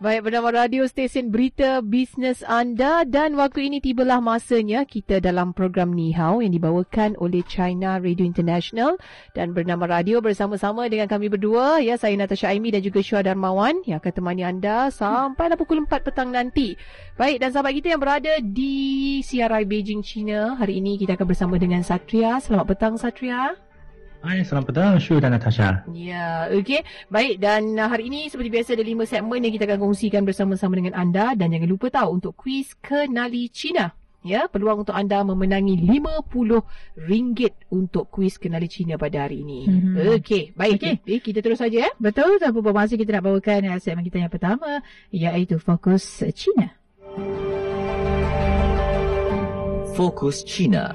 Baik, bernama radio stesen berita bisnes anda dan waktu ini tibalah masanya kita dalam program Ni Hao yang dibawakan oleh China Radio International dan bernama radio bersama-sama dengan kami berdua ya saya Natasha Aimi dan juga Syuha Darmawan yang akan temani anda sampai pukul 4 petang nanti. Baik, dan sahabat kita yang berada di CRI Beijing, China, hari ini kita akan bersama dengan Satria. Selamat petang Satria. Hai, selamat petang Shu dan Natasha. Ya, okey. Baik, dan uh, hari ini seperti biasa ada lima segmen yang kita akan kongsikan bersama-sama dengan anda. Dan jangan lupa tahu untuk kuis Kenali Cina. Ya, peluang untuk anda memenangi RM50 untuk kuis Kenali Cina pada hari ini. Mm-hmm. Okey, baik. Okay. Okay. kita terus saja ya. Betul, tanpa bermasa kita nak bawakan uh, segmen kita yang pertama, iaitu Fokus Cina. Fokus Cina.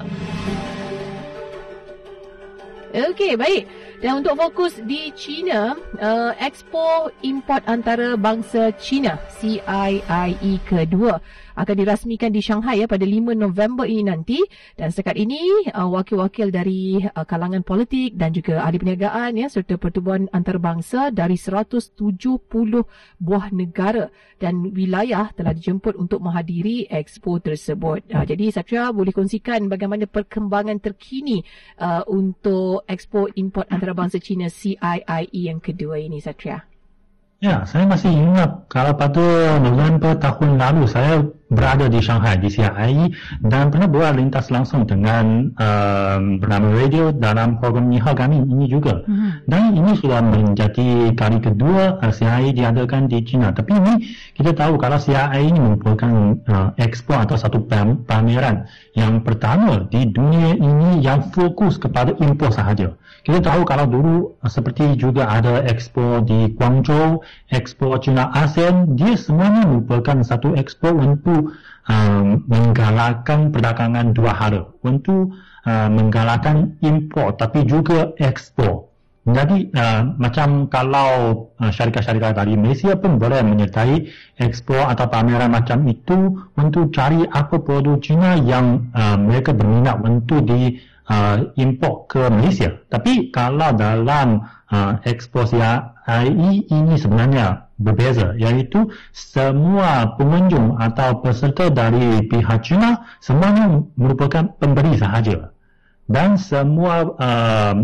Okey, baik. Dan untuk fokus di China, uh, Expo Import Antara Bangsa China, CIIE kedua akan dirasmikan di Shanghai ya pada 5 November ini nanti dan setakat ini uh, wakil-wakil dari uh, kalangan politik dan juga ahli perniagaan ya serta pertubuhan antarabangsa dari 170 buah negara dan wilayah telah dijemput untuk menghadiri expo tersebut. Uh, jadi Satria boleh kongsikan bagaimana perkembangan terkini uh, untuk expo import antarabangsa China CIIE yang kedua ini Satria. Ya, saya masih ingat kalau pada November tahun lalu saya berada di Shanghai di CII dan pernah buat lintas langsung dengan um, bernama radio dalam program Nihao kami ini juga. Hmm. Dan ini sudah menjadi kali kedua uh, CII diadakan di China. Tapi ini kita tahu kalau CII ini merupakan uh, expo atau satu pameran yang pertama di dunia ini yang fokus kepada impor sahaja. Kita tahu kalau dulu uh, seperti juga ada expo di Guangzhou, expo China ASEAN, dia semuanya merupakan satu expo untuk uh, menggalakkan perdagangan dua hal untuk uh, menggalakkan impor tapi juga ekspor. Jadi uh, macam kalau uh, syarikat-syarikat dari Malaysia pun boleh menyertai ekspor atau pameran macam itu untuk cari apa produk China yang uh, mereka berminat untuk di uh, import ke Malaysia. Tapi kalau dalam uh, ekspor CII ini sebenarnya berbeza iaitu semua pengunjung atau peserta dari pihak China semuanya merupakan pemberi sahaja dan semua uh,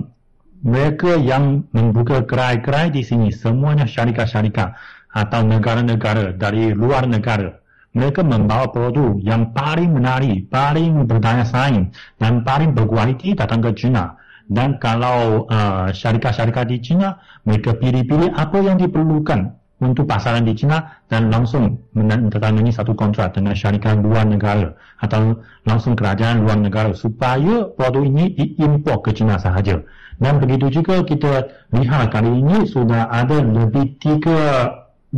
mereka yang membuka gerai-gerai di sini semuanya syarikat-syarikat atau negara-negara dari luar negara mereka membawa produk yang paling menarik, paling berdaya saing dan paling berkualiti datang ke China dan kalau uh, syarikat-syarikat di China mereka pilih-pilih apa yang diperlukan untuk pasaran di China dan langsung menandatangani satu kontrak dengan syarikat luar negara atau langsung kerajaan luar negara supaya produk ini diimpor ke China sahaja. Dan begitu juga kita lihat kali ini sudah ada lebih 3,000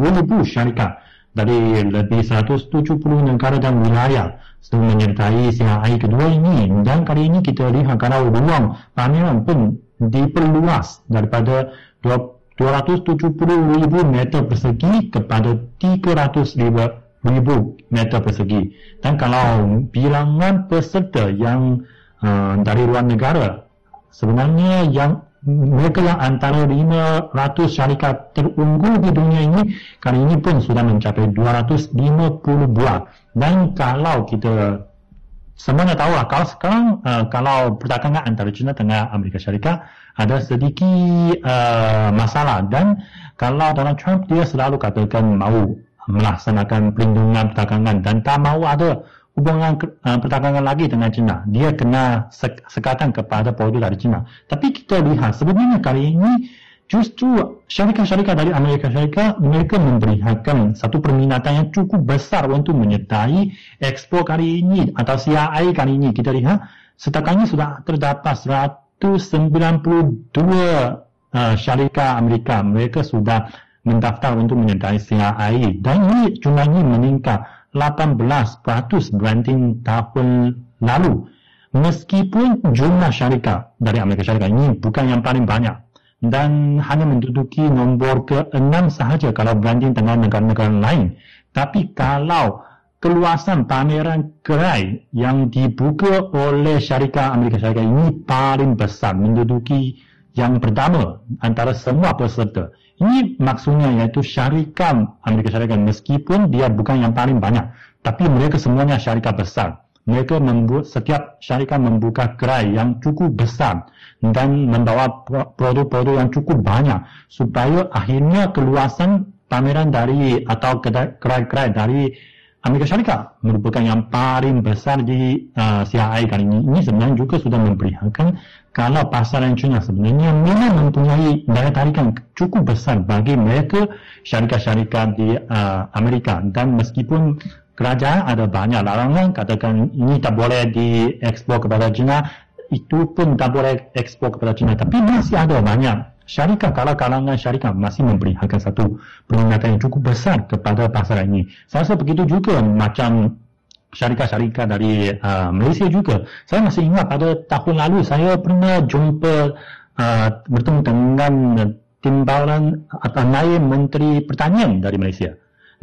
syarikat dari lebih 170 negara dan wilayah sedang menyertai CHI kedua ini dan kali ini kita lihat kalau ruang pameran pun diperluas daripada 270,000 meter persegi kepada 300,000 meter persegi. Dan kalau bilangan peserta yang uh, dari luar negara, sebenarnya yang mereka yang antara 500 syarikat terunggul di dunia ini, kali ini pun sudah mencapai 250 buah. Dan kalau kita semuanya tahu lah, kalau sekarang uh, kalau perdagangan antara China dengan Amerika Syarikat, ada sedikit uh, masalah dan kalau Donald Trump dia selalu katakan mahu melaksanakan perlindungan perdagangan dan tak mahu ada hubungan uh, perdagangan lagi dengan China. Dia kena sek- sekatan kepada produk dari China. Tapi kita lihat sebenarnya kali ini justru syarikat-syarikat dari Amerika Syarikat mereka memberikan satu perminatan yang cukup besar untuk menyertai ekspor kali ini atau CII kali ini. Kita lihat setakat sudah terdapat 192 uh, syarikat Amerika mereka sudah mendaftar untuk menyertai CII dan ini jumlahnya meningkat 18% berbanding tahun lalu. Meskipun jumlah syarikat dari Amerika Syarikat ini bukan yang paling banyak dan hanya menduduki nombor ke-6 sahaja kalau berbanding dengan negara-negara lain. Tapi kalau keluasan pameran gerai yang dibuka oleh syarikat Amerika Syarikat ini paling besar menduduki yang pertama antara semua peserta. Ini maksudnya iaitu syarikat Amerika Syarikat meskipun dia bukan yang paling banyak tapi mereka semuanya syarikat besar. Mereka membuat setiap syarikat membuka gerai yang cukup besar dan membawa produk-produk yang cukup banyak supaya akhirnya keluasan pameran dari atau gerai-gerai dari Amerika Syarikat merupakan yang paling besar di uh, CII kali ini. Ini sebenarnya juga sudah memperlihatkan kalau pasaran China sebenarnya memang mempunyai daya tarikan cukup besar bagi mereka syarikat-syarikat di uh, Amerika. Dan meskipun kerajaan ada banyak larangan, katakan ini tak boleh diekspor kepada China, itu pun tak boleh ekspor kepada China. Tapi masih ada banyak syarikat kalau kalangan syarikat masih memberikan satu peringatan yang cukup besar kepada pasar ini. Saya rasa begitu juga macam syarikat-syarikat dari uh, Malaysia juga. Saya masih ingat pada tahun lalu saya pernah jumpa uh, bertemu dengan timbalan atau naib menteri pertanian dari Malaysia.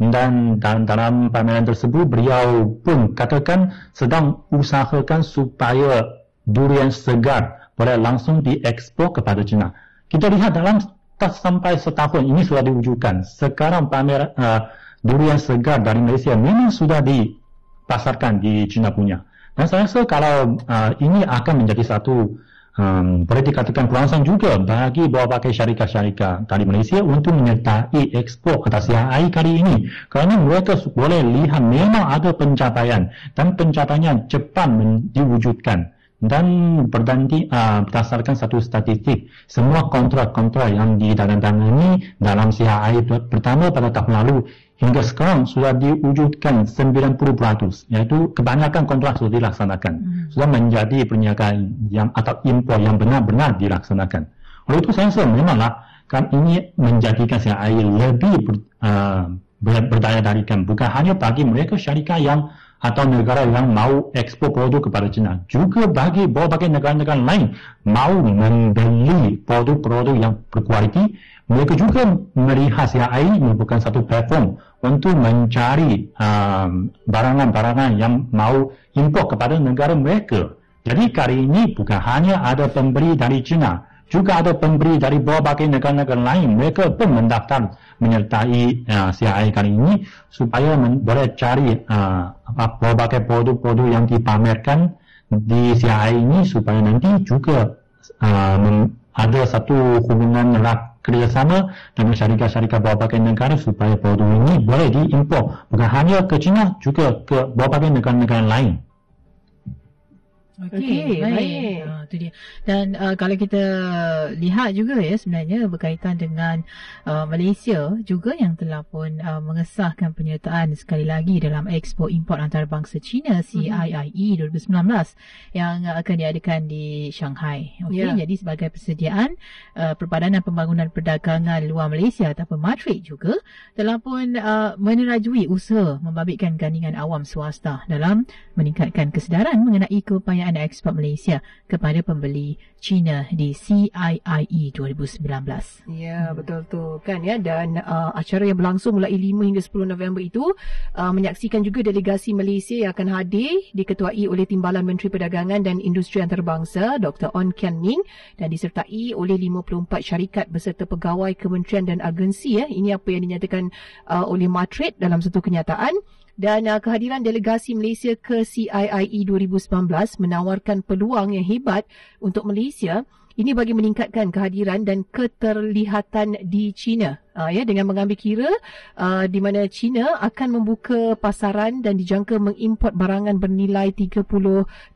Dan dalam, dalam pameran tersebut beliau pun katakan sedang usahakan supaya durian segar boleh langsung diekspor kepada China. Kita lihat dalam sampai setahun ini sudah diwujudkan. Sekarang pamer uh, durian segar dari Malaysia memang sudah dipasarkan di China punya. Dan saya rasa kalau uh, ini akan menjadi satu um, boleh dikatakan peluang juga bagi berbagai syarikat-syarikat dari Malaysia untuk menyertai ekspor atas CII kali ini. Kerana mereka boleh lihat memang ada pencapaian dan pencapaian cepat diwujudkan dan berdandi, uh, berdasarkan satu statistik semua kontrak-kontrak yang ditandatangani dalam CHI pertama pada tahun lalu hingga sekarang sudah diwujudkan 90% iaitu kebanyakan kontrak sudah dilaksanakan. Hmm. sudah menjadi perniagaan yang atau impor yang benar-benar dilaksanakan. Oleh itu saya rasa memanglah kan ini menjadikan CHI lebih ber, uh, berdaya darikan. Bukan hanya bagi mereka syarikat yang atau negara yang mau ekspor produk kepada China. Juga bagi berbagai negara-negara lain mau membeli produk-produk yang berkualiti, mereka juga melihat CII merupakan satu platform untuk mencari um, barangan-barangan yang mau import kepada negara mereka. Jadi kali ini bukan hanya ada pembeli dari China, juga ada pemberi dari berbagai negara-negara lain. Mereka pun mendaftar menyertai uh, CII kali ini supaya men- boleh cari uh, berbagai produk-produk yang dipamerkan di CII ini supaya nanti juga uh, ada satu hubungan rak kerjasama dengan syarikat-syarikat berbagai negara supaya produk ini boleh diimpor bukan hanya ke China juga ke berbagai negara-negara lain. Okey, okay, baik. baik. Ha, tu dia. Dan uh, kalau kita lihat juga ya sebenarnya berkaitan dengan uh, Malaysia juga yang telah pun uh, mengesahkan penyertaan sekali lagi dalam ekspor import antarabangsa China CIIE 2019 yang akan diadakan di Shanghai. Okey, yeah. jadi sebagai persediaan uh, Perbadanan Pembangunan Perdagangan Luar Malaysia ataupun MATRIC juga telah pun uh, menerajui usaha membabitkan gandingan awam swasta dalam meningkatkan kesedaran mengenai keupayaan dan ekspor Malaysia kepada pembeli China di CIIE 2019. Ya, hmm. betul tu kan ya dan uh, acara yang berlangsung mulai 5 hingga 10 November itu uh, menyaksikan juga delegasi Malaysia yang akan hadir diketuai oleh Timbalan Menteri Perdagangan dan Industri Antarabangsa Dr. On Kian Ming dan disertai oleh 54 syarikat beserta pegawai kementerian dan agensi ya. Ini apa yang dinyatakan uh, oleh Matrid dalam satu kenyataan dan uh, kehadiran delegasi Malaysia ke CIIE 2019 menawarkan peluang yang hebat untuk Malaysia ini bagi meningkatkan kehadiran dan keterlihatan di China. Uh, ya dengan mengambil kira uh, di mana China akan membuka pasaran dan dijangka mengimport barangan bernilai 30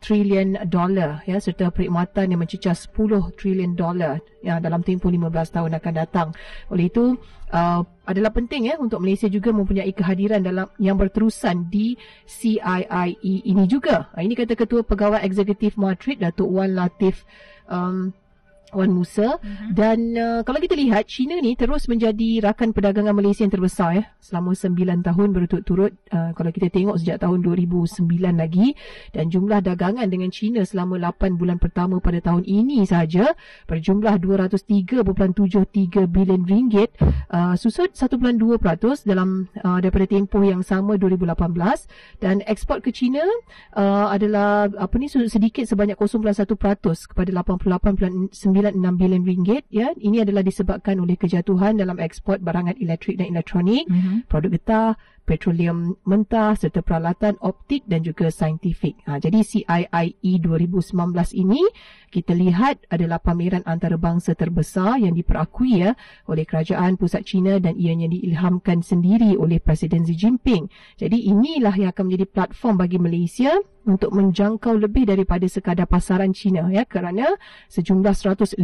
trilion dolar ya serta perkhidmatan yang mencecah 10 trilion dolar ya dalam tempoh 15 tahun akan datang. Oleh itu uh, adalah penting ya untuk Malaysia juga mempunyai kehadiran dalam yang berterusan di CIIE ini juga. Uh, ini kata Ketua Pegawai Eksekutif Madrid Datuk Wan Latif um, Wan Musa. Uh-huh. dan uh, kalau kita lihat China ni terus menjadi rakan perdagangan Malaysia yang terbesar ya selama 9 tahun berturut-turut. Uh, kalau kita tengok sejak tahun 2009 lagi dan jumlah dagangan dengan China selama 8 bulan pertama pada tahun ini sahaja berjumlah 203.73 bilion ringgit uh, susut 1.2% dalam uh, daripada tempoh yang sama 2018 dan ekspor ke China uh, adalah apa ni sedikit sebanyak 0.1% kepada 88.9 9.6 bilion ringgit ya ini adalah disebabkan oleh kejatuhan dalam ekspor barangan elektrik dan elektronik mm-hmm. produk getah petroleum mentah serta peralatan optik dan juga saintifik. Ha, jadi CIIE 2019 ini kita lihat adalah pameran antarabangsa terbesar yang diperakui ya oleh kerajaan pusat China dan ianya diilhamkan sendiri oleh Presiden Xi Jinping. Jadi inilah yang akan menjadi platform bagi Malaysia untuk menjangkau lebih daripada sekadar pasaran China ya kerana sejumlah 150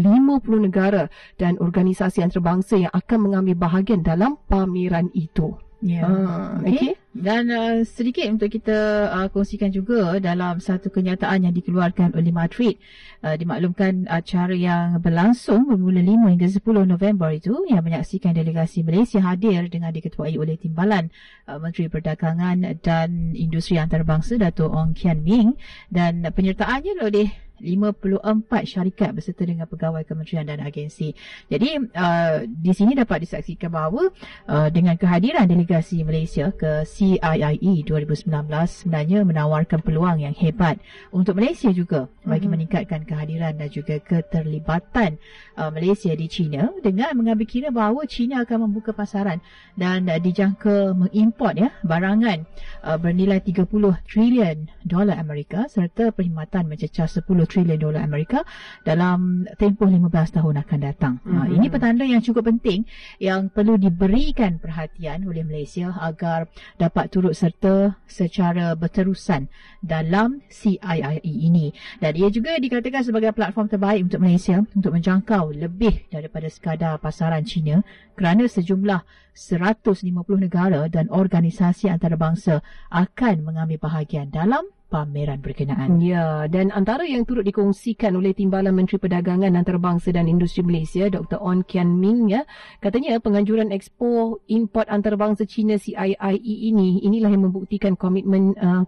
negara dan organisasi antarabangsa yang akan mengambil bahagian dalam pameran itu. Yeah. Uh, okay. okay. Dan uh, sedikit untuk kita uh, kongsikan juga dalam satu kenyataan yang dikeluarkan oleh Madrid uh, dimaklumkan acara yang berlangsung bermula 5 hingga 10 November itu yang menyaksikan delegasi Malaysia hadir dengan diketuai oleh Timbalan uh, Menteri Perdagangan dan Industri Antarabangsa Dato' Ong Kian Ming dan penyertaannya oleh 54 syarikat berserta dengan pegawai kementerian dan agensi. Jadi uh, di sini dapat disaksikan bahawa uh, dengan kehadiran delegasi Malaysia ke CIIE 2019 sebenarnya menawarkan peluang yang hebat untuk Malaysia juga bagi mm-hmm. meningkatkan kehadiran dan juga keterlibatan uh, Malaysia di China dengan mengambil kira bahawa China akan membuka pasaran dan uh, dijangka mengimport ya barangan uh, bernilai 30 trilion dolar Amerika serta perkhidmatan mencecah 10 trilion dolar Amerika dalam tempoh 15 tahun akan datang. Mm-hmm. Ha, ini petanda yang cukup penting yang perlu diberikan perhatian oleh Malaysia agar dapat turut serta secara berterusan dalam CIIE ini. Dan ia juga dikatakan sebagai platform terbaik untuk Malaysia untuk menjangkau lebih daripada sekadar pasaran China kerana sejumlah 150 negara dan organisasi antarabangsa akan mengambil bahagian dalam pameran berkenaan. Ya, dan antara yang turut dikongsikan oleh Timbalan Menteri Perdagangan Antarabangsa dan Industri Malaysia, Dr. On Kian Ming, ya, katanya penganjuran ekspor import antarabangsa China CIIE ini, inilah yang membuktikan komitmen uh,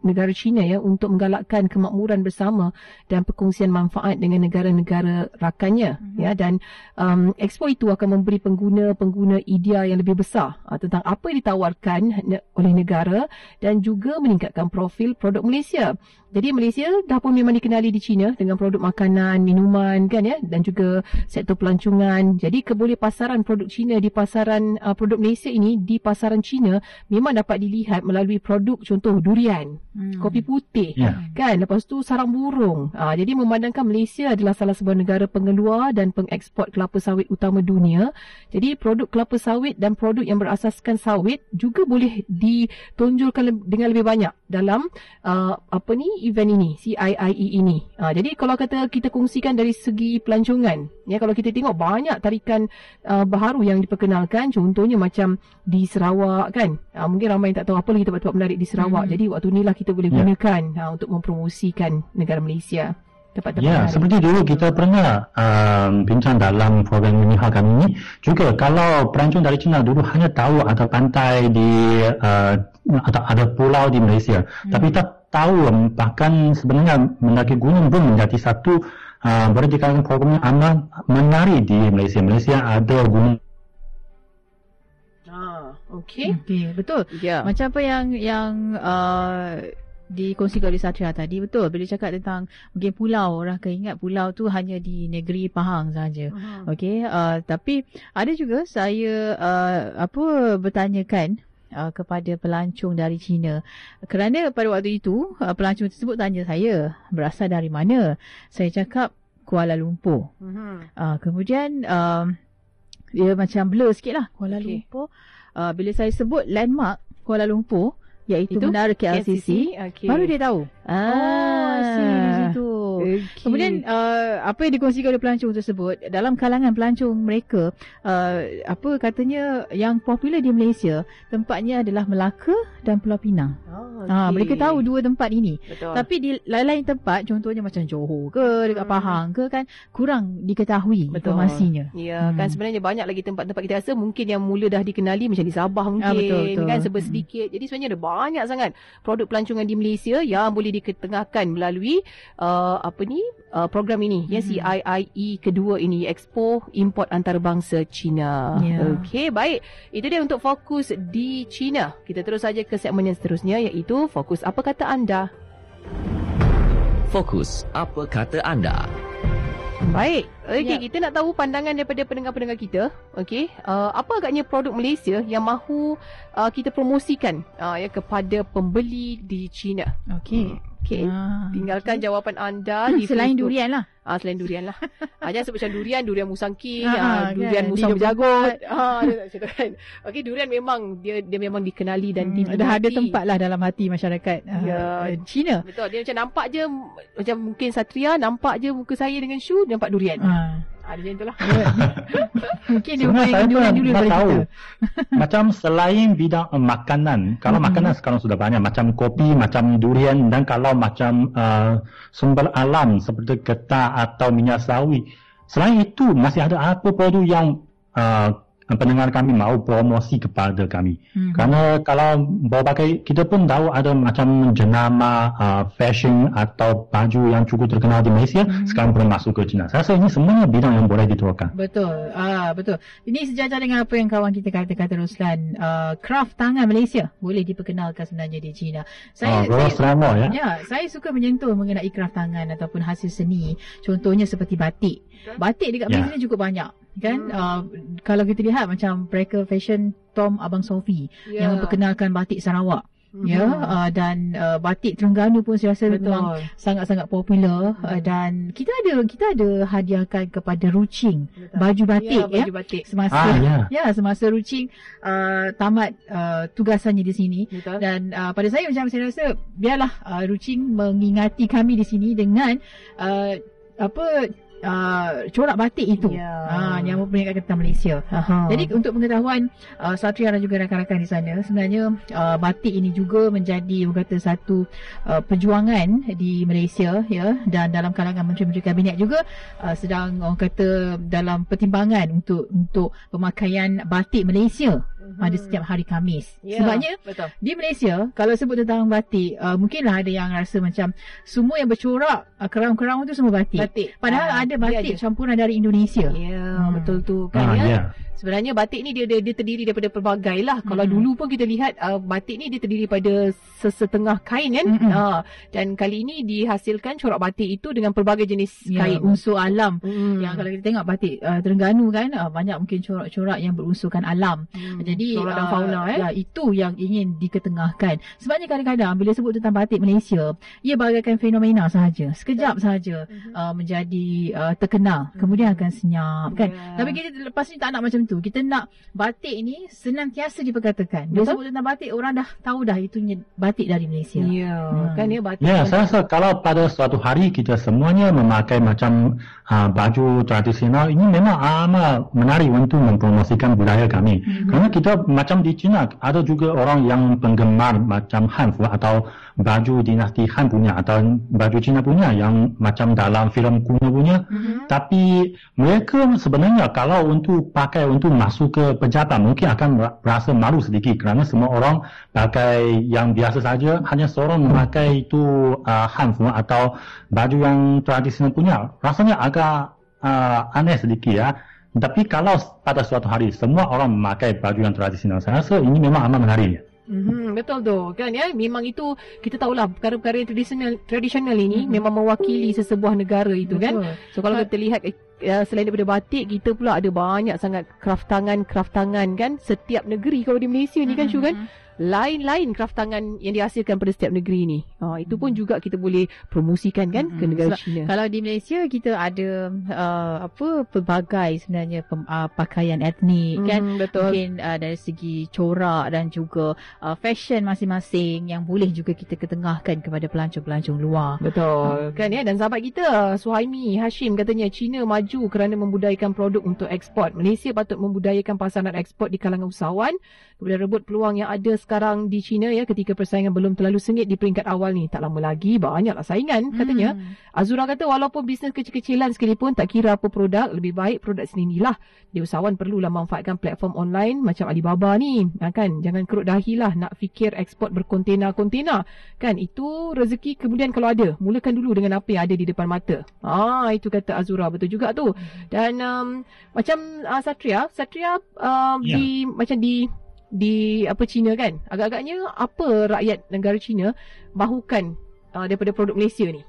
negara China ya untuk menggalakkan kemakmuran bersama dan perkongsian manfaat dengan negara-negara rakannya mm-hmm. ya dan um, ekspor itu akan memberi pengguna-pengguna idea yang lebih besar uh, tentang apa yang ditawarkan oleh negara dan juga meningkatkan profil produk Malaysia. Jadi Malaysia dah pun memang dikenali di China dengan produk makanan, minuman kan ya dan juga sektor pelancongan. Jadi keboleh pasaran produk China di pasaran uh, produk Malaysia ini di pasaran China memang dapat dilihat melalui produk contoh durian hmm. kopi putih. Yeah. kan? Lepas tu sarang burung. Ha, jadi memandangkan Malaysia adalah salah sebuah negara pengeluar dan pengeksport kelapa sawit utama dunia. Jadi produk kelapa sawit dan produk yang berasaskan sawit juga boleh ditonjolkan dengan lebih banyak dalam uh, apa ni event ini CIIE ini. Ha, jadi kalau kata kita kongsikan dari segi pelancongan ya kalau kita tengok banyak tarikan uh, baharu yang diperkenalkan contohnya macam di Sarawak kan? Ha, mungkin ramai yang tak tahu apa lagi tempat-tempat menarik di Sarawak. Hmm. jadi waktu ni lah kita boleh ya. gunakan ha, untuk mempromosikan negara Malaysia. Tempat-tempat ya, menarik. seperti dulu kita pernah um, bincang dalam program Minihal kami ini. Juga kalau perancang dari China dulu hanya tahu ada pantai di uh, atau ada pulau di Malaysia. Hmm. Tapi tak tahu um, bahkan sebenarnya mendaki gunung pun menjadi satu uh, boleh dikatakan program yang amat menarik di Malaysia. Malaysia ada gunung Okey. Okey, betul. Yeah. Macam apa yang yang uh, dikongsikan oleh Satria tadi, betul. Bila cakap tentang mungkin pulau, orang akan ingat pulau tu hanya di negeri Pahang saja. Uh-huh. Okey, uh, tapi ada juga saya uh, apa bertanyakan uh, kepada pelancong dari China. Kerana pada waktu itu uh, pelancong tersebut tanya saya berasal dari mana. Saya cakap Kuala Lumpur. Uh-huh. Uh, kemudian uh, dia macam blur sikit lah Kuala okay. Lumpur uh, bila saya sebut landmark Kuala Lumpur iaitu Itu? Menara KLCC, KLCC? Okay. baru dia tahu. Ah, oh, di situ. Okay. Kemudian uh, apa yang dikongsikan oleh pelancong tersebut dalam kalangan pelancong mereka uh, apa katanya yang popular di Malaysia tempatnya adalah Melaka dan Pulau Pinang. Oh. Okay. Ha, mereka tahu dua tempat ini. Betul. Tapi di lain-lain tempat, contohnya macam Johor ke, dekat hmm. Pahang ke kan, kurang diketahui betul. informasinya. Ya, hmm. kan sebenarnya banyak lagi tempat-tempat kita rasa mungkin yang mula dah dikenali macam di Sabah mungkin. Ha, betul, betul. Kan sebab sedikit. Hmm. Jadi sebenarnya ada banyak sangat produk pelancongan di Malaysia yang boleh diketengahkan melalui uh, apa ni uh, program ini ya, hmm. ya CIIE kedua ini Expo Import Antarabangsa China. Yeah. Okey, baik. Itu dia untuk fokus di China. Kita terus saja ke segmen yang seterusnya iaitu fokus apa kata anda? Fokus apa kata anda? Baik. Okey, ya. kita nak tahu pandangan daripada pendengar-pendengar kita. Okey, uh, apa agaknya produk Malaysia yang mahu uh, kita promosikan uh, ya kepada pembeli di China? Okey. Hmm. Okay. Ah, Tinggalkan okay. jawapan anda di Selain Facebook. durian lah. Ah, selain durian lah. ah, jangan sebut macam durian, durian musang king, ah, ah, durian kan? musang berjagut. Ah, kan. Okey, durian memang dia dia memang dikenali dan hmm, dah ada tempat lah dalam hati masyarakat ya, uh, Cina. Betul, dia macam nampak je macam mungkin Satria nampak je muka saya dengan shoe nampak durian. Ah. Ada macam itulah. Mungkin dia main durian dulu daripada tahu. kita. macam selain bidang uh, makanan, kalau hmm. makanan sekarang sudah banyak. Macam kopi, macam durian dan kalau macam uh, sumber alam seperti getah atau minyak sawit. Selain itu, masih ada apa produk yang uh, pendengar kami mahu promosi kepada kami. Hmm. Karena kalau bawa pakai, kita pun tahu ada macam jenama uh, fashion atau baju yang cukup terkenal di Malaysia, hmm. sekarang pun masuk ke China. Saya rasa ini semuanya bidang yang boleh diteruskan. Betul. Ah betul. Ini sejajar dengan apa yang kawan kita kata-kata Ruslan. Uh, craft tangan Malaysia boleh diperkenalkan sebenarnya di China. Saya, ah, saya, selama, ya? ya, saya suka menyentuh mengenai craft tangan ataupun hasil seni. Contohnya seperti batik. Batik dekat. Malaysia cukup banyak kan hmm. uh, kalau kita lihat macam mereka fashion Tom Abang Sofi yeah. yang memperkenalkan batik Sarawak mm-hmm. ya uh, dan uh, batik Terengganu pun saya rasa Betul. memang sangat-sangat popular mm-hmm. uh, dan kita ada kita ada hadiahkan kepada Ruching Betul. baju batik ya, baju ya batik. semasa ah, yeah. ya semasa Ruching uh, tamat uh, tugasannya di sini Betul. dan uh, pada saya macam saya rasa biarlah uh, Ruching mengingati kami di sini dengan uh, apa uh, corak batik itu yeah. uh, yang mempunyai kata Malaysia. Uh-huh. Jadi untuk pengetahuan uh, Satria dan juga rakan-rakan di sana sebenarnya uh, batik ini juga menjadi kata satu uh, perjuangan di Malaysia ya dan dalam kalangan menteri-menteri kabinet juga uh, sedang orang kata dalam pertimbangan untuk untuk pemakaian batik Malaysia pada hmm. setiap hari Kamis. Yeah, Sebabnya betul. di Malaysia kalau sebut tentang batik uh, mungkinlah ada yang rasa macam semua yang bercorak uh, kerang-kerang itu semua batik. batik. Padahal uh, ada batik campuran dari Indonesia. Ya yeah, hmm. betul tu kan uh, ya. Yeah. Sebenarnya batik ni dia dia, dia terdiri daripada pelbagai lah. Hmm. Kalau dulu pun kita lihat uh, batik ni dia terdiri daripada sesetengah kain kan. Hmm. Uh, dan kali ini dihasilkan corak batik itu dengan pelbagai jenis ya, kain. Unsur alam. Hmm. Yang kalau kita tengok batik uh, Terengganu kan uh, banyak mungkin corak-corak yang berunsurkan alam. Hmm. Jadi corak dan fauna eh. Ya, itu yang ingin diketengahkan. Sebabnya kadang-kadang bila sebut tentang batik Malaysia, ia bagaikan fenomena sahaja. Sekejap sahaja hmm. uh, menjadi uh, terkenal. Kemudian akan senyap kan. Yeah. Tapi kita lepas ni tak nak macam tu. Kita nak batik ni senantiasa diperkatakan. Dia sebut tentang batik, orang dah tahu dah itu batik dari Malaysia. Ya, hmm. kan ya batik. Ya, saya rasa kalau pada suatu hari kita semuanya memakai macam uh, baju tradisional, ini memang amat menarik untuk mempromosikan budaya kami. Hmm. Kerana kita macam di China, ada juga orang yang penggemar macam Hanfu atau baju dinasti Han punya atau baju China punya yang macam dalam filem kuno punya. Hmm. Tapi mereka sebenarnya kalau untuk pakai untuk masuk ke pejabat mungkin akan rasa malu sedikit kerana semua orang pakai yang biasa saja hanya seorang memakai itu uh, hanfu atau baju yang tradisional punya rasanya agak uh, aneh sedikit ya tapi kalau pada suatu hari semua orang memakai baju yang tradisional saya rasa ini memang amat menarik Mm-hmm, betul tu kan ya memang itu kita tahulah perkara-perkara yang tradisional tradisional ini mm-hmm. memang mewakili sesebuah negara itu kan? betul. kan so kalau kita lihat uh, selain daripada batik kita pula ada banyak sangat kraft tangan kraft tangan kan setiap negeri kalau di Malaysia ni kan mm-hmm. Syu kan lain-lain kraft tangan yang dihasilkan pada setiap negeri ni. Ha, itu pun hmm. juga kita boleh promosikan kan hmm. ke negara Sebab China. Kalau di Malaysia kita ada uh, apa pelbagai sebenarnya pem, uh, pakaian etnik hmm, kan. Betul. Mungkin uh, dari segi corak dan juga uh, fashion masing-masing yang boleh juga kita ketengahkan kepada pelancong-pelancong luar. Betul. Hmm. Kan ya dan sahabat kita Suhaimi Hashim katanya China maju kerana membudayakan produk untuk ekspor. Malaysia patut membudayakan pasaran ekspor di kalangan usahawan kemudian rebut peluang yang ada sekarang di China ya ketika persaingan belum terlalu sengit di peringkat awal ni. Tak lama lagi banyaklah saingan katanya. Hmm. Azura kata walaupun bisnes kecil-kecilan sekalipun tak kira apa produk, lebih baik produk sendirilah. Dia usahawan perlulah manfaatkan platform online macam Alibaba ni. Ha, kan? Jangan kerut dahilah nak fikir ekspor berkontena-kontena. Kan? Itu rezeki kemudian kalau ada. Mulakan dulu dengan apa yang ada di depan mata. Ah Itu kata Azura. Betul juga tu. Dan um, macam uh, Satria, Satria um, yeah. di macam di di apa China kan agak-agaknya apa rakyat negara China mahukan uh, daripada produk Malaysia ni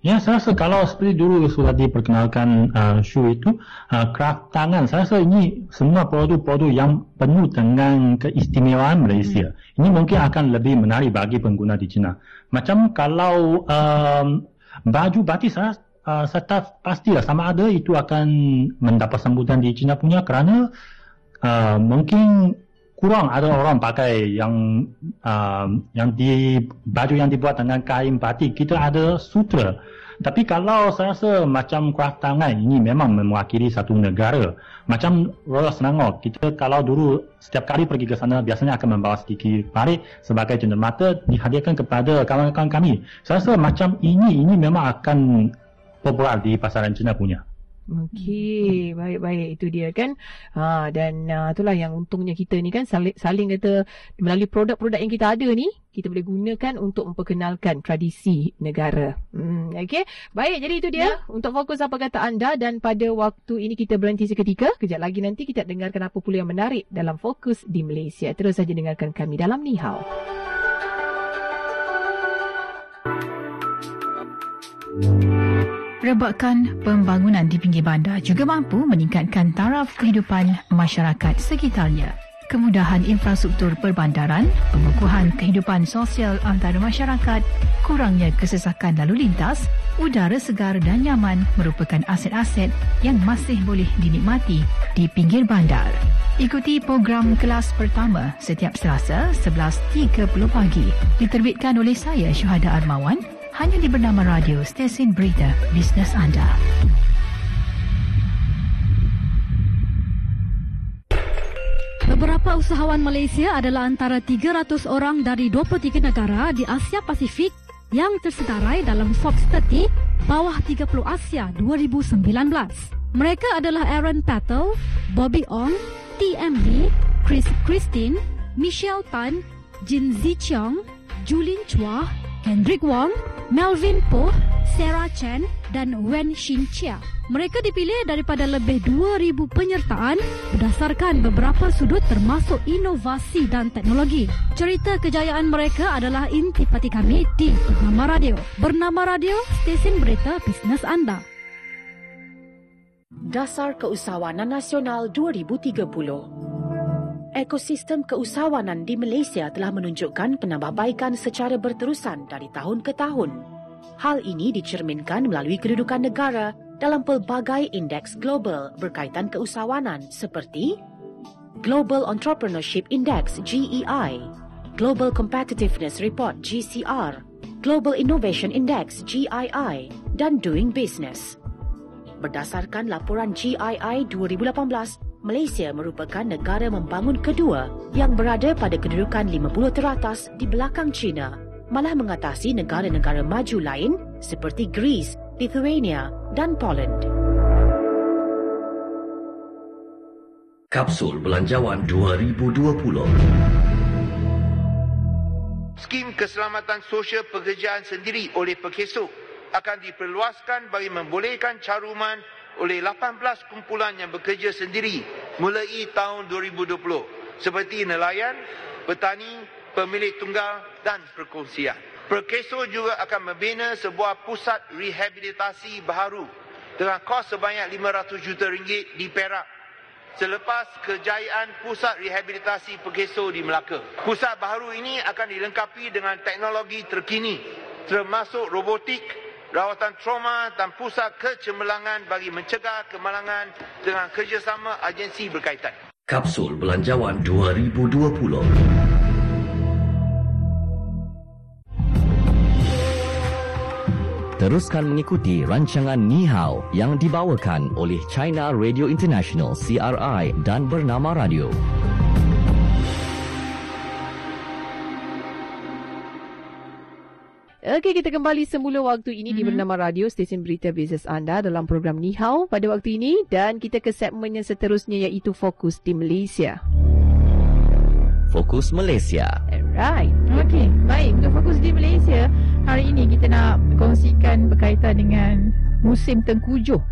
Ya, saya rasa kalau seperti dulu sudah diperkenalkan uh, shoe itu, uh, craft tangan, saya rasa ini semua produk-produk yang penuh dengan keistimewaan Malaysia. Hmm. Ini mungkin akan lebih menarik bagi pengguna di China. Macam kalau um, baju batik saya, uh, saya pastilah sama ada itu akan mendapat sambutan di China punya kerana uh, mungkin kurang ada orang pakai yang uh, yang di baju yang dibuat dengan kain batik. Kita ada sutra tapi kalau saya rasa macam craft tangan ini memang mewakili satu negara macam Royal Selangor. Kita kalau dulu setiap kali pergi ke sana biasanya akan membawa sedikit parit sebagai cenderamata dihadiahkan kepada kawan-kawan kami. Saya rasa macam ini ini memang akan popular di pasaran Cina punya Okey, baik-baik itu dia kan. Ha dan uh, itulah yang untungnya kita ni kan saling, saling kata melalui produk-produk yang kita ada ni, kita boleh gunakan untuk memperkenalkan tradisi negara. Hmm, okey. Baik, jadi itu dia ya. untuk fokus apa kata anda dan pada waktu ini kita berhenti seketika. Kejap lagi nanti kita dengarkan apa pula yang menarik dalam fokus di Malaysia. Terus saja dengarkan kami dalam Nihau. Rebakkan pembangunan di pinggir bandar juga mampu meningkatkan taraf kehidupan masyarakat sekitarnya. Kemudahan infrastruktur perbandaran, pengukuhan kehidupan sosial antara masyarakat, kurangnya kesesakan lalu lintas, udara segar dan nyaman merupakan aset-aset yang masih boleh dinikmati di pinggir bandar. Ikuti program kelas pertama setiap Selasa 11.30 pagi. Diterbitkan oleh saya Syuhada Armawan hanya di bernama radio stesen berita bisnes anda. Beberapa usahawan Malaysia adalah antara 300 orang dari 23 negara di Asia Pasifik yang tersedarai dalam Forbes 30 bawah 30 Asia 2019. Mereka adalah Aaron Patel, Bobby Ong, TMB, Chris Christine, Michelle Tan, Jin Zichong, Julin Chua, Hendrik Wong, Melvin Poh, Sarah Chen dan Wen Xin Chia. Mereka dipilih daripada lebih 2,000 penyertaan berdasarkan beberapa sudut termasuk inovasi dan teknologi. Cerita kejayaan mereka adalah intipati kami di Bernama Radio. Bernama Radio, stesen berita bisnes anda. Dasar Keusahawanan Nasional 2030 Ekosistem keusahawanan di Malaysia telah menunjukkan penambahbaikan secara berterusan dari tahun ke tahun. Hal ini dicerminkan melalui kedudukan negara dalam pelbagai indeks global berkaitan keusahawanan seperti Global Entrepreneurship Index GEI, Global Competitiveness Report GCR, Global Innovation Index GII dan Doing Business. Berdasarkan laporan GII 2018, Malaysia merupakan negara membangun kedua yang berada pada kedudukan 50 teratas di belakang China, malah mengatasi negara-negara maju lain seperti Greece, Lithuania dan Poland. Kapsul Belanjawan 2020 Skim Keselamatan Sosial Pekerjaan Sendiri oleh Perkeso akan diperluaskan bagi membolehkan caruman oleh 18 kumpulan yang bekerja sendiri mulai tahun 2020 seperti nelayan, petani, pemilik tunggal dan perkongsian. Perkeso juga akan membina sebuah pusat rehabilitasi baru dengan kos sebanyak 500 juta ringgit di Perak selepas kejayaan pusat rehabilitasi Perkeso di Melaka. Pusat baru ini akan dilengkapi dengan teknologi terkini termasuk robotik rawatan trauma dan pusat kecemerlangan bagi mencegah kemalangan dengan kerjasama agensi berkaitan. Kapsul Belanjawan 2020 Teruskan mengikuti rancangan Ni Hao yang dibawakan oleh China Radio International CRI dan Bernama Radio. Okey, kita kembali semula waktu ini mm-hmm. di mhm. Bernama Radio, stesen berita bisnes anda dalam program Nihau pada waktu ini dan kita ke segmen yang seterusnya iaitu Fokus di Malaysia. Fokus Malaysia. Alright. Okey, baik. Untuk Fokus di Malaysia, hari ini kita nak kongsikan berkaitan dengan musim tengkujuh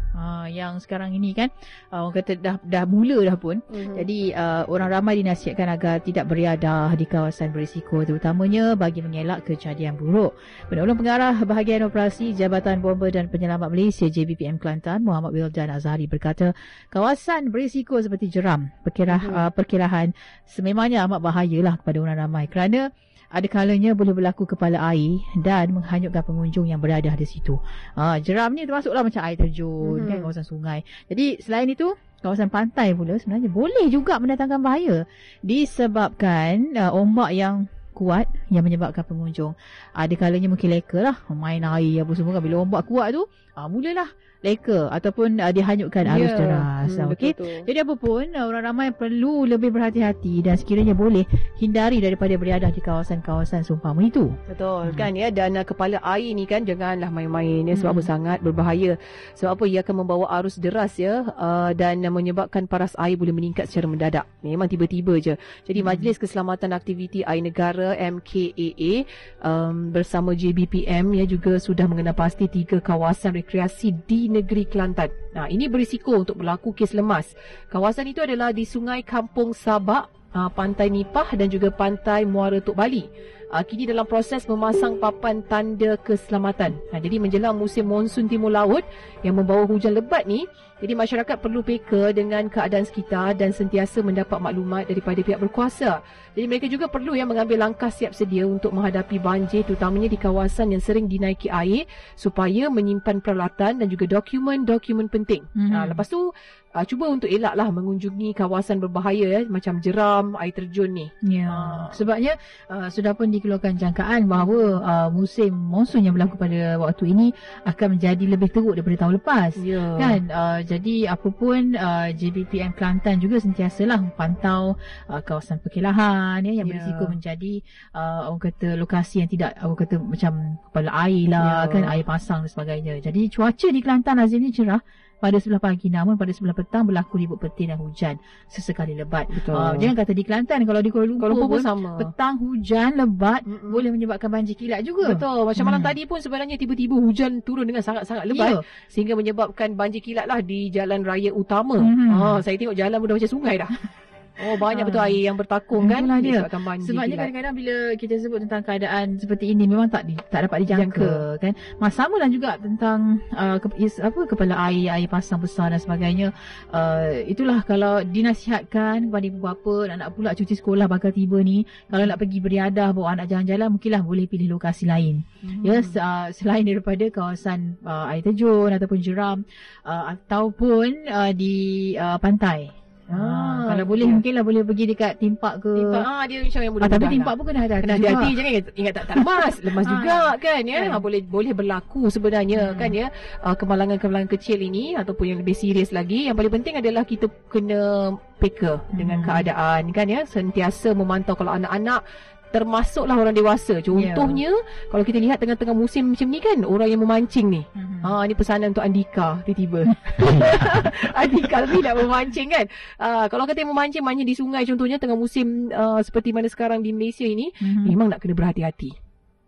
yang sekarang ini kan uh, orang kata dah dah mula dah pun. Mm-hmm. Jadi uh, orang ramai dinasihatkan agar tidak beriadah di kawasan berisiko terutamanya bagi mengelak kejadian buruk. Penolong pengarah bahagian operasi Jabatan Bomba dan Penyelamat Malaysia JBPM Kelantan Muhammad Wildan Azhari berkata kawasan berisiko seperti jeram perkirah mm-hmm. uh, perkirahan sememangnya amat bahayalah kepada orang ramai kerana ada kalanya boleh berlaku kepala air dan menghanyutkan pengunjung yang berada di situ. Ha, jeram ni termasuklah macam air terjun hmm. kan kawasan sungai. Jadi selain itu kawasan pantai pula sebenarnya boleh juga mendatangkan bahaya disebabkan uh, ombak yang kuat yang menyebabkan pengunjung ada kalanya mungkin leka lah main air apa semua kan bila ombak kuat tu uh, mulalah leka ataupun uh, dihanyutkan arus yeah. deras. Hmm, Okey. Jadi apa pun uh, orang ramai perlu lebih berhati-hati dan sekiranya boleh hindari daripada berada di kawasan-kawasan seumpama itu. Betul hmm. kan ya dan uh, kepala air ni kan janganlah main-main ya sebab hmm. sangat berbahaya. Sebab apa ia akan membawa arus deras ya uh, dan uh, menyebabkan paras air boleh meningkat secara mendadak. Memang tiba-tiba je. Jadi hmm. Majlis Keselamatan Aktiviti Air Negara MKAA um, bersama JBPM ya juga sudah mengenal pasti tiga kawasan rekreasi di negeri Kelantan. Nah, ini berisiko untuk berlaku kes lemas. Kawasan itu adalah di Sungai Kampung Sabak, ah, Pantai Nipah dan juga Pantai Muara Tok Bali. Ah, kini dalam proses memasang papan tanda keselamatan. Nah, jadi menjelang musim monsun timur laut yang membawa hujan lebat ni, jadi masyarakat perlu peka dengan keadaan sekitar dan sentiasa mendapat maklumat daripada pihak berkuasa. Jadi mereka juga perlu yang mengambil langkah siap sedia untuk menghadapi banjir terutamanya di kawasan yang sering dinaiki air supaya menyimpan peralatan dan juga dokumen-dokumen penting. Mm-hmm. Ha, lepas tu uh, cuba untuk elaklah mengunjungi kawasan berbahaya ya, macam jeram, air terjun ni. Ya. Uh. Sebabnya uh, sudah pun dikeluarkan jangkaan bahawa uh, musim monsun yang berlaku pada waktu ini akan menjadi lebih teruk daripada tahun lepas. Ya. Kan? Uh, jadi apapun uh, JBPM Kelantan juga sentiasalah memantau uh, kawasan perkelahan ya yang yeah. berisiko menjadi uh, orang kata lokasi yang tidak orang kata macam kepala air lah yeah. kan air pasang dan sebagainya. Jadi cuaca di Kelantan Azim ni cerah pada sebelah pagi namun pada sebelah petang berlaku ribut petir dan hujan sesekali lebat. Uh, jangan kata di Kelantan kalau di Kuala Lumpur, Kuala pun sama. petang hujan lebat Mm-mm. boleh menyebabkan banjir kilat juga. Betul. Macam mm. malam tadi pun sebenarnya tiba-tiba hujan turun dengan sangat-sangat lebat yeah. sehingga menyebabkan banjir kilat lah di jalan raya utama. Mm-hmm. Uh, saya tengok jalan pun dah macam sungai dah. Oh banyak betul ah. air yang bertakung kan? Itulah dia. Sebabnya kadang-kadang bila kita sebut tentang keadaan seperti ini Memang tak di, tak dapat dijangka kan? Mas sama lah juga tentang uh, ke, is, apa kepala air Air pasang besar dan sebagainya. Uh, Itulah kalau dinasihatkan kepada ibu bapa Nak-nak pula cuti sekolah bakal tiba ni Kalau nak pergi beriadah bawa anak jalan-jalan Mungkinlah boleh pilih lokasi lain. Hmm. Ya uh, Selain daripada kawasan uh, air terjun ataupun jeram uh, Ataupun uh, di uh, pantai Ah, kalau boleh mungkinlah boleh pergi dekat timpak ke. Timpak ah dia macam yang boleh. Ah, tapi timpak lah. pun kena hati-hati. Kena hati-hati jangan ingat, ingat tak, tak lemas. lemas ah, juga kan ya. Kan. Ah, boleh boleh berlaku sebenarnya hmm. kan ya. Kemalangan-kemalangan kecil ini ataupun yang lebih serius lagi. Yang paling penting adalah kita kena peka hmm. dengan keadaan kan ya. Sentiasa memantau kalau anak-anak termasuklah orang dewasa. Contohnya yeah. kalau kita lihat tengah-tengah musim macam ni kan orang yang memancing ni. Mm-hmm. Ha ni pesanan untuk Andika tiba-tiba. Andika tapi nak memancing kan. Uh, kalau kata yang memancing mancing di sungai contohnya tengah musim uh, seperti mana sekarang di Malaysia ini mm-hmm. memang nak kena berhati-hati.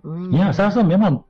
Hmm. Ya, saya rasa memang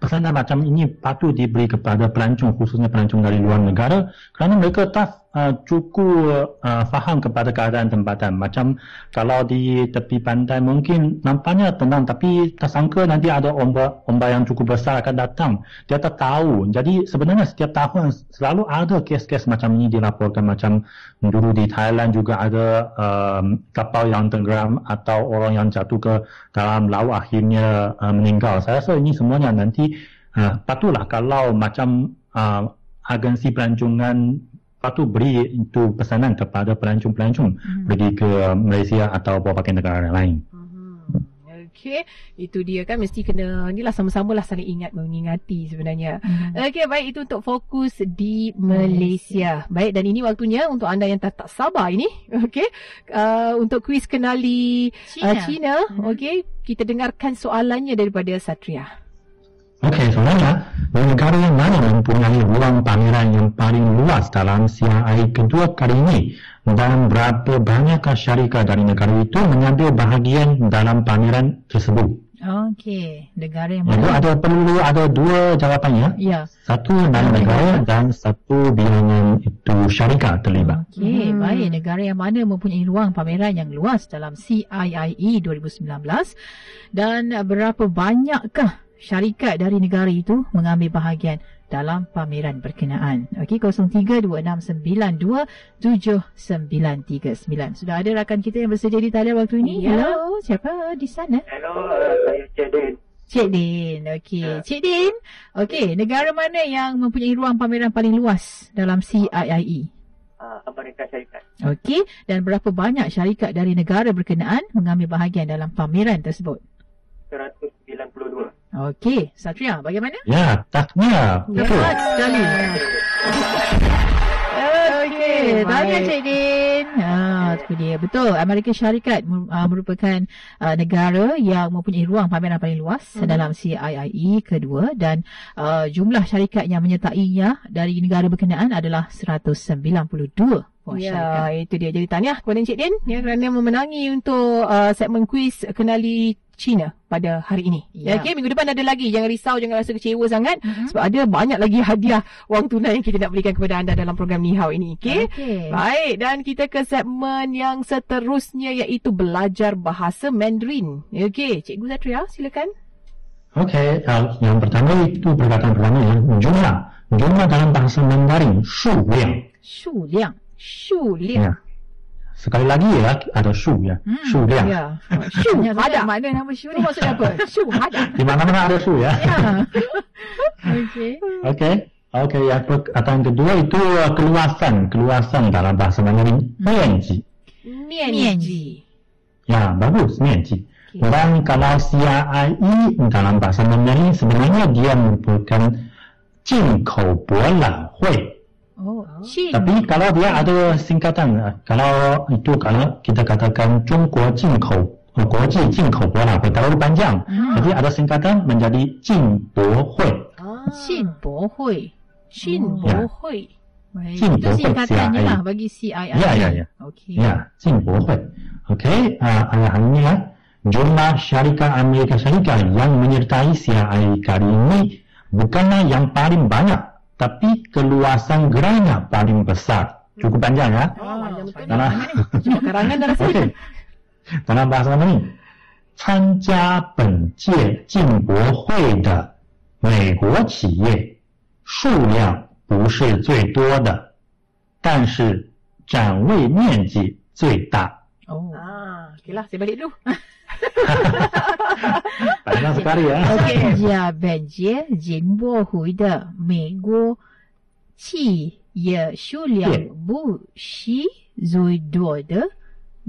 pesanan macam ini patut diberi kepada pelancong khususnya pelancong dari luar negara kerana mereka tak uh, cukup uh, faham kepada keadaan tempatan. Macam kalau di tepi pantai mungkin nampaknya tenang tapi tak sangka nanti ada ombak ombak yang cukup besar akan datang. Dia tak tahu. Jadi sebenarnya setiap tahun selalu ada kes-kes macam ini dilaporkan. Macam dulu di Thailand juga ada um, kapal yang tenggelam atau orang yang jatuh ke dalam laut akhirnya uh, meninggal. Saya rasa ini semuanya nanti uh, patutlah kalau macam uh, agensi pelancongan patut beri itu pesanan kepada pelancong-pelancong hmm. pergi ke Malaysia atau beberapa negara lain. Hmm. Okey, itu dia kan mesti kena inilah sama-sama lah saling ingat mengingati sebenarnya. Hmm. Okey, baik itu untuk fokus di Malaysia. Malaysia. Baik dan ini waktunya untuk anda yang tak, tak sabar ini, okey, uh, untuk kuis kenali China. Uh, China. Hmm. Okey, kita dengarkan soalannya daripada Satria. Okey, soalannya, negara yang mana mempunyai ruang pameran yang paling luas dalam CRI kedua kali ini dan berapa banyakkah syarikat dari negara itu mengambil bahagian dalam pameran tersebut? Okey, negara yang Itu mana? ada perlu ada dua jawapannya. Ya. Satu dari negara dan satu bilangan itu syarikat terlibat. Okey, Hmm. baik. Negara yang mana mempunyai ruang pameran yang luas dalam CIIE 2019 dan berapa banyakkah syarikat dari negara itu mengambil bahagian dalam pameran berkenaan. Okey, 0326927939. Sudah ada rakan kita yang bersedia di talian waktu ini. Ya. Hello, siapa di sana? Hello, uh, saya Cik Din. Cik Din. Okey, Ya. Cik Din. Okey, negara mana yang mempunyai ruang pameran paling luas dalam CIIE? Uh, Amerika Syarikat. Okey, dan berapa banyak syarikat dari negara berkenaan mengambil bahagian dalam pameran tersebut? 192. Okey, Satria, bagaimana? Ya, taknya. Betul. Tepat sekali. Okey, tanya Cik Din. Ha, tu dia. Betul, Amerika Syarikat uh, merupakan uh, negara yang mempunyai ruang pameran paling luas Mhm. dalam CIIE kedua dan uh, jumlah syarikat yang menyertainya dari negara berkenaan adalah 192 buah syarikat. Ya, itu dia. Jadi tahniah kepada Encik Din ya, kerana memenangi untuk uh, segmen kuis kenali China pada hari ini. Ya. Ya. Okay, minggu depan ada lagi. Jangan risau, jangan rasa kecewa sangat. Mhm. Sebab ada banyak lagi hadiah wang tunai yang kita nak berikan kepada anda dalam program Ni Hao ini. Okay? Okey. Baik, dan kita ke segmen yang seterusnya iaitu belajar bahasa Mandarin. Okey, Cikgu Zatria, silakan. Okey, uh, yang pertama itu perkataan pertama ya, jumlah. Jumlah dalam bahasa Mandarin, 数量. 数量，数量。 Ya. Sekali lagi ya, ada 数 ya, Hmm, 数量. Ya. Shu Tanya ada. saya Mana nama Shu Itu ni? maksudnya apa? Shu ada. Di mana-mana ada 数 ya. Ya. Okey. Okey. Okey, yang perkataan kedua itu uh, keluasan, keluasan dalam bahasa Mandarin, 面积. 面积。 Ya, bagus, 面积. Okey. Dan kalau CRIE dalam bahasa Mandarin sebenarnya dia merupakan 进口博览会. Oh, ah. Jin. Tapi kalau dia ada singkatan, ah, kalau itu kalau kita katakan Cina Jinkou, Kuo Ji Jinkou Bo Lah, berdaul panjang. Hmm. Jadi ada singkatan menjadi Jin Bo Hui. Oh, Jin Bo Hui. Oh. Ya. Jin Hui. Jin Bo Hui. Itu singkatannya lah bagi CII. Ya, ya, ya. Okey. Ya, Jin Bo Hui. Okey, uh, alhamdulillah. Jumlah syarikat Amerika Syarikat yang menyertai CII kali ini bukanlah yang paling banyak tapi keluasan gerainya paling besar. Cukup panjang ya. Ah, panjang betul. Dalam, Cuma karangan dah rasa. OK，dalam bahasa Mandarin，参加本届进博会的美国企业数量不是最多的，但是展位面积最大。Oh. Ah, okeylah, saya balik dulu. 哈哈哈哈哈哈！我跟你讲，本届进博会的美国企业数量不是最多的，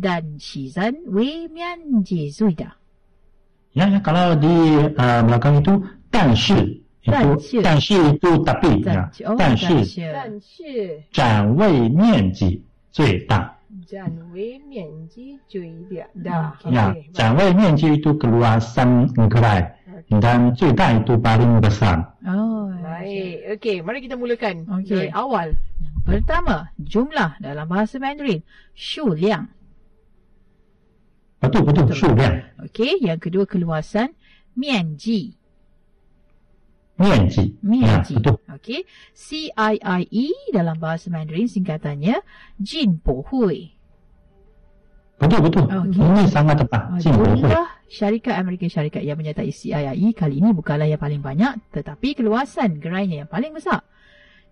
但其人面积最大。你看，刚老的啊，没老刚都，但是，但是都达标，但是，但是展位面积最大。Dan wei mian dah. Ya, dan wei mian ji itu keluasan gerai okay. dan cui itu paling besar. Oh, baik. Okey, mari kita mulakan okay. dari awal. Pertama, jumlah dalam bahasa Mandarin, shu liang. Betul, betul, betul. shu liang. Okey, yang kedua keluasan, mian ji. Mianji. Mianji. Ya, betul. Okey. C-I-I-E dalam bahasa Mandarin singkatannya Jin Po Hui. Betul, betul. Okay. Ini sangat tepat. Oh, Jin Po Hui. Syarikat Amerika Syarikat yang menyertai CIIE kali ini bukanlah yang paling banyak tetapi keluasan gerainya yang paling besar.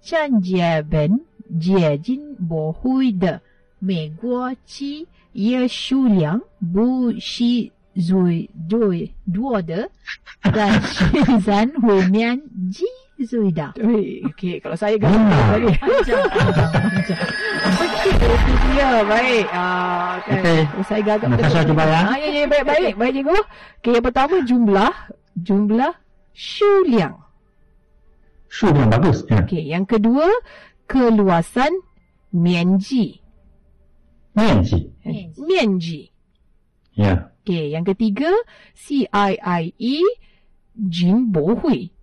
Chan Jie Ben Jie Jin Bo Hui De Mei Guo Qi Ye Shu Liang Bu Shi Zui Dui Duo De dan Shizan Hui Mian Ji Zuida. Okey, kalau saya gagal lagi. Panjang. Panjang. Baik. Ah, okay. Saya gagal. Terima kasih jumpa ya. Ah, ya, ya, baik, baik. Baik, cikgu. Okey, yang pertama jumlah. Jumlah shuliang. Shuliang bagus. Ya. Okey, yang kedua. Keluasan Mianji. Mianji. Mianji. Ya. Okey, yang ketiga CIIE Jin Bo Hui.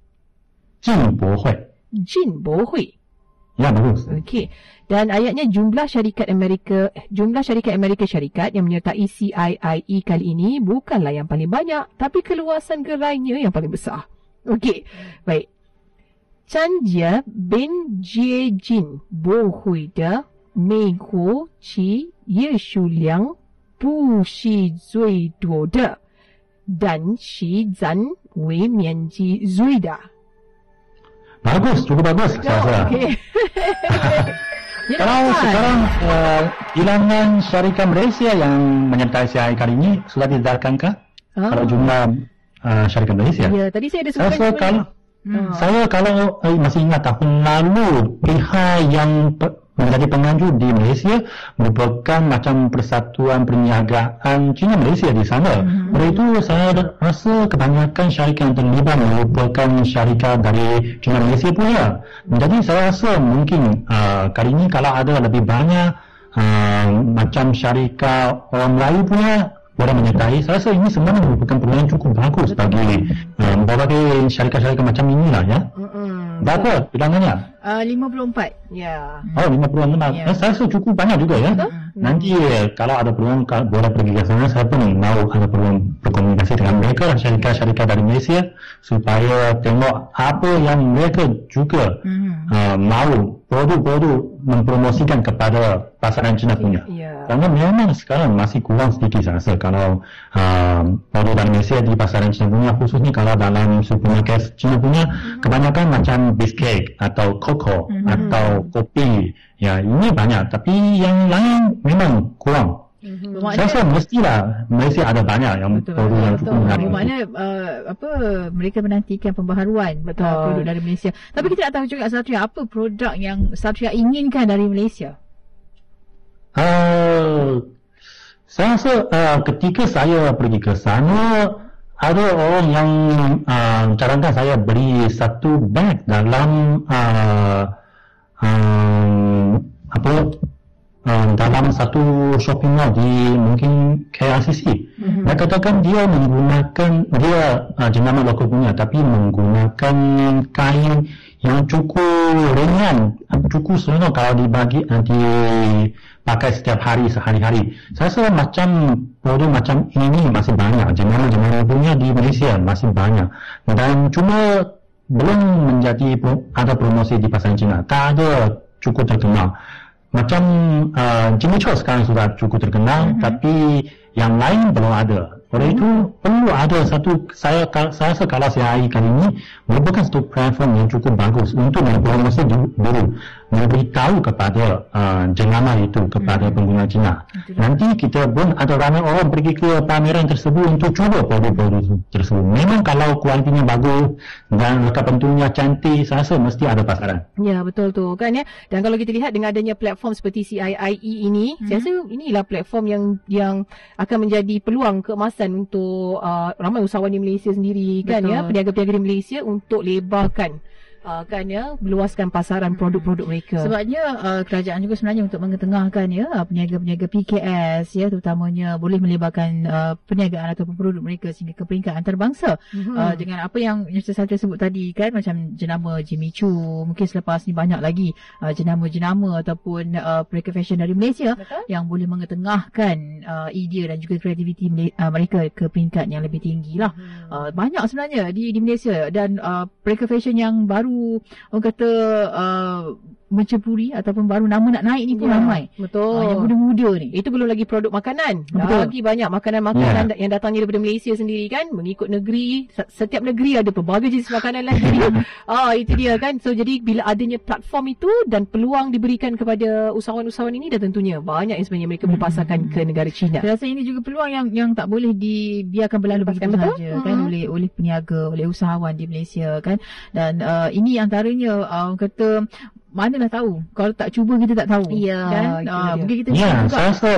Jin Bohui. Jin Bohui. Ya, bagus. Okey. Dan ayatnya jumlah syarikat Amerika jumlah syarikat Amerika syarikat yang menyertai CIIE kali ini bukanlah yang paling banyak tapi keluasan gerainya yang paling besar. Okey. Baik. Chan Jie bin Jie Jin Bo Hui de Mei Guo Qi Ye Shu Liang Bu Xi Zui Duo de Dan Xi Zan Wei Mian Ji Zui da. Bagus, cukup bagus saya rasa. Dia Kalau sekarang uh, bilangan syarikat Malaysia yang menyertai CII kali ini sudah didarkankah? Ah. Kalau jumlah uh, syarikat Malaysia. Ya, tadi saya ada Saya sebutkan rasa kalau Hmm. saya kalau eh, masih ingat tahun lalu pihak yang pe- menjadi penganjur di Malaysia merupakan macam persatuan perniagaan Cina Malaysia di sana. Hmm. Oleh itu saya rasa kebanyakan syarikat yang terlibat merupakan syarikat dari Cina Malaysia punya. Jadi saya rasa mungkin uh, kali ini kalau ada lebih banyak uh, macam syarikat orang Melayu punya boleh menyertai. Saya rasa ini sebenarnya merupakan peluang yang cukup bagus bagi uh, berbagai syarikat-syarikat macam inilah ya. Mm-mm. Berapa bilangannya? Uh, 54. Ya. Oh, 56. Ya. Yeah. Saya rasa cukup banyak juga ya. Nanti eh, kalau ada peluang boleh pergi ke sana, saya pun mahu ada peluang berkomunikasi dengan mereka lah, syarikat-syarikat dari Malaysia supaya tengok apa yang mereka juga Hmm. uh, mahu produk-produk mempromosikan kepada pasaran Cina punya. Ya. Kerana memang sekarang masih kurang sedikit saya rasa kalau uh, produk dari Malaysia di pasaran Cina punya khususnya kalau dalam supermarket Cina punya kebanyakan macam biscuit atau koko Mhm. atau kopi ya ini banyak tapi yang lain memang kurang. Saya Bermakna rasa mestilah Malaysia ada banyak yang Betul. produk yang cukup menarik. Bermakna uh, apa mereka menantikan pembaharuan Betul. Uh, produk dari Malaysia. Tapi kita nak tahu juga Satria apa produk yang Satria inginkan dari Malaysia? Uh, saya rasa uh, ketika saya pergi ke sana ada orang yang uh, cadangkan saya beli satu bag dalam uh, um, apa um, dalam satu shopping mall di mungkin KLCC. Mm-hmm. Dia katakan dia menggunakan dia uh, jenama lokal punya tapi menggunakan kain yang cukup ringan, cukup seronok kalau dibagi uh, dipakai setiap hari sehari-hari. Saya rasa macam produk macam ini masih banyak, jenama-jenama punya di Malaysia masih banyak dan cuma belum menjadi ada promosi di pasaran Cina. Tak ada cukup terkenal. Macam uh, Jimmy Choo sekarang sudah cukup terkenal, mm-hmm. tapi yang lain belum ada. Oleh itu perlu ada satu saya saya rasa kalau CII kali ini merupakan satu platform yang cukup bagus untuk mempromosi du- dulu memberitahu kepada uh, jenama itu kepada pengguna Cina. Nanti kita pun ada ramai orang pergi ke pameran tersebut untuk cuba produk-produk tersebut. Memang kalau kualitinya bagus dan lekat pentunya cantik, saya rasa mesti ada pasaran. Ya betul tu kan ya. Dan kalau kita lihat dengan adanya platform seperti CIIE ini, hmm. saya rasa inilah platform yang yang akan menjadi peluang keemasan untuk uh, ramai usahawan di Malaysia sendiri kan Betul. ya, peniaga-peniaga di Malaysia untuk lebarkan uh, kan ya, meluaskan pasaran produk-produk mereka. Sebabnya uh, kerajaan juga sebenarnya untuk mengetengahkan ya uh, peniaga-peniaga PKS ya terutamanya boleh melebarkan uh, perniagaan ataupun produk mereka sehingga ke peringkat antarabangsa Mhm. uh, dengan apa yang yang saya sebut tadi kan macam jenama Jimmy Choo mungkin selepas ni banyak lagi uh, jenama-jenama ataupun uh, mereka fashion dari Malaysia Betul. yang boleh mengetengahkan uh, idea dan juga kreativiti uh, mereka ke peringkat yang lebih tinggi lah. Hmm. Uh, banyak sebenarnya di di Malaysia dan uh, mereka fashion yang baru orang kata uh, menceburi ataupun baru nama nak naik ni pun Ya, ramai. Betul. Uh, yang muda-muda ni. Itu belum lagi produk makanan. Betul. Lagi banyak makanan-makanan yang datangnya daripada Malaysia sendiri kan. Mengikut negeri. Se- Setiap negeri ada pelbagai jenis makanan lah. Jadi, ah, itu dia kan. So, jadi bila adanya platform itu dan peluang diberikan kepada usahawan-usahawan ini dah tentunya banyak yang sebenarnya mereka boleh pasarkan ke negara China. Saya rasa ini juga peluang yang yang tak boleh dibiarkan berlalu begitu betul? kan Mhm. oleh oleh peniaga, oleh usahawan di Malaysia kan. Dan uh, ini antaranya uh, kata manalah tahu. Kalau tak cuba kita tak tahu. Ya, kan. Uh, dia. mungkin kita Ya, cuba juga. saya rasa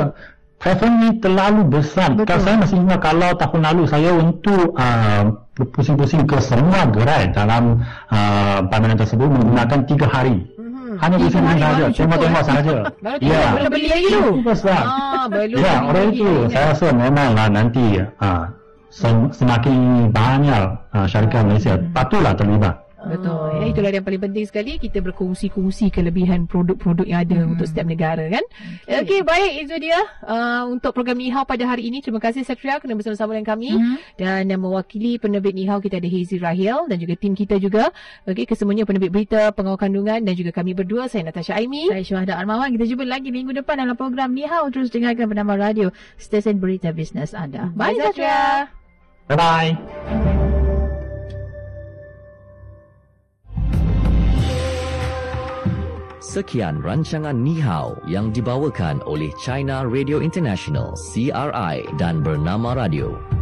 platform ni terlalu besar. Betul. Kalau saya masih ingat kalau tahun lalu saya untuk uh, pusing-pusing ke semua gerai dalam uh, pameran tersebut menggunakan tiga hari. Mhm. Hanya Tiga pusing-pusing hari saja, baru cuma cukup, tengok eh? saja. Baru Ya, belum beli lagi tu. besar. Ah, belum Ya, oleh lagi. itu saya rasa memanglah nanti uh, sem- semakin banyak uh, syarikat Malaysia patutlah terlibat. Betul. Ya, itulah yang paling penting sekali kita berkongsi-kongsi kelebihan produk-produk yang ada hmm. untuk setiap negara kan. Okey, okay, baik itu dia uh, untuk program Nihau pada hari ini. Terima kasih Satria kerana bersama-sama dengan kami hmm. dan yang mewakili penerbit Nihau kita ada Hazy Rahil dan juga tim kita juga. Okey, kesemuanya penerbit berita, pengawal kandungan dan juga kami berdua saya Natasha Aimi. Saya Syuhada Armawan. Kita jumpa lagi minggu depan dalam program Nihau terus dengarkan bernama radio stesen berita bisnes anda. Bye, Bye Satria. Bye bye. Sekian rancangan Nihao yang dibawakan oleh China Radio International CRI dan Bernama Radio.